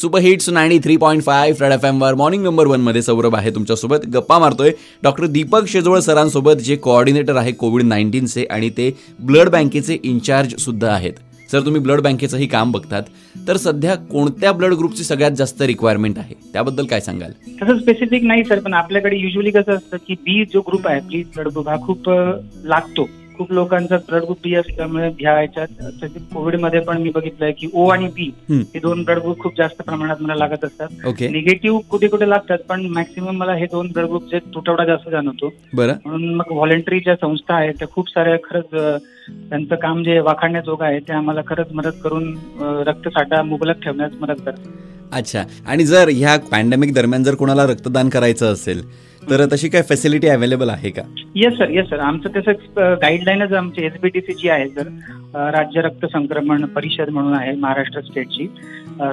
Super hits ninety three point five red F एमवर morning number वनमध्ये सौरभ आहे तुमच्यासोबत. गप्पा मारतोय. डॉक्टर दीपक शेजवळ सरांसोबत जे कोऑर्डिनेटर आहे कोविड नाईन्टीनचे आणि ते ब्लड बँकेचे इन्चार्ज सुद्धा आहेत. सर तुम्ही ब्लड बँकेचंही काम बघतात. तर सध्या कोणत्या ब्लड ग्रुपची सगळ्यात जास्त रिक्वायरमेंट आहे? त्याबद्दल काय सांगाल? तसं स्पेसिफिक नाही सर पण आपल्याकडे युजली कसं असतं की बी जो ग्रुप आहे बी ब्लड ग्रुप हा खूप लागतो. खूप लोकांचा ब्लड ग्रुप बी असल्यामुळे ह्या याच्यात कोविडमध्ये पण मी बघितलंय की ओ आणि बी. हे दोन ब्लड ग्रुप खूप जास्त प्रमाणात मला लागत असतात. निगेटिव्ह कुठे कुठे लागतात पण मॅक्सिमम मला हे दोन ब्लड ग्रुपचे तुटवडा जास्त जाणवतो. बरं. म्हणून मग व्हॉलेंटरी ज्या संस्था आहेत त्या खूप साऱ्या खरंच त्यांचं काम जे वाखाणण्याजोगं आहे ते आम्हाला खरंच मदत करून रक्तसाठा मुबलक ठेवण्यास मदत करतात. अच्छा. आणि जर ह्या पॅन्डेमिक दरम्यान जर कोणाला रक्तदान करायचं असेल तर तशी काय फॅसिलिटी अवेलेबल आहे का? येस सर येस सर आमचं तसं गाईडलाईनच आमची एसबीटीसीची आहे सर राज्य रक्त संक्रमण परिषद म्हणून आहे महाराष्ट्र स्टेटची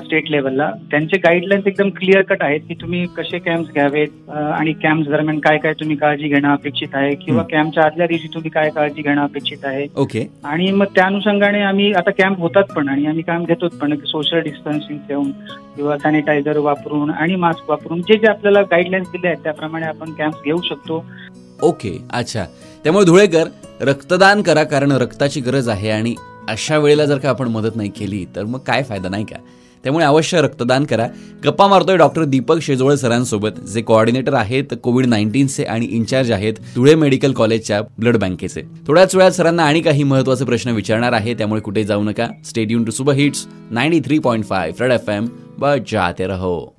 स्टेट लेवलला. त्यांचे गाईडलाईन्स एकदम क्लिअर कट आहेत की तुम्ही कसे कॅम्प्स घ्यावेत आणि कॅम्प्स दरम्यान काय काय तुम्ही काळजी घेणं अपेक्षित आहे किंवा कॅम्पच्या आदल्या दिवशी तुम्ही काय काळजी घेणं अपेक्षित आहे. ओके. आणि मग त्या अनुषंगाने आम्ही आता कॅम्प होतात पण आणि आम्ही काम घेतो पण सोशल डिस्टन्सिंग ठेवून किंवा सॅनिटायझर वापरून आणि मास्क वापरून जे जे आपल्याला गाईडलाईन्स दिले आहेत त्याप्रमाणे आपण कॅम्प घेऊ शकतो. ओके अच्छा. त्यामुळे धुळेकर रक्तदान करा कारण रक्ताची गरज आहे आणि अशा वेळेला जर का आपण मदत नाही केली तर मग काय फायदा नाही का? त्यामुळे अवश्य रक्तदान करा. गप्पा मारतोय डॉक्टर दीपक शेजवळ सरांसोबत जे कोऑर्डिनेटर आहेत कोविड नाईन्टीनचे आणि इन्चार्ज आहेत धुळे मेडिकल कॉलेजच्या ब्लड बँकेचे. थोड्याच वेळात सरांना आणि काही महत्त्वाचे प्रश्न विचारणार आहे त्यामुळे कुठे जाऊ नका. Stay tuned to super hits ninety three point five red F M जाते रहो.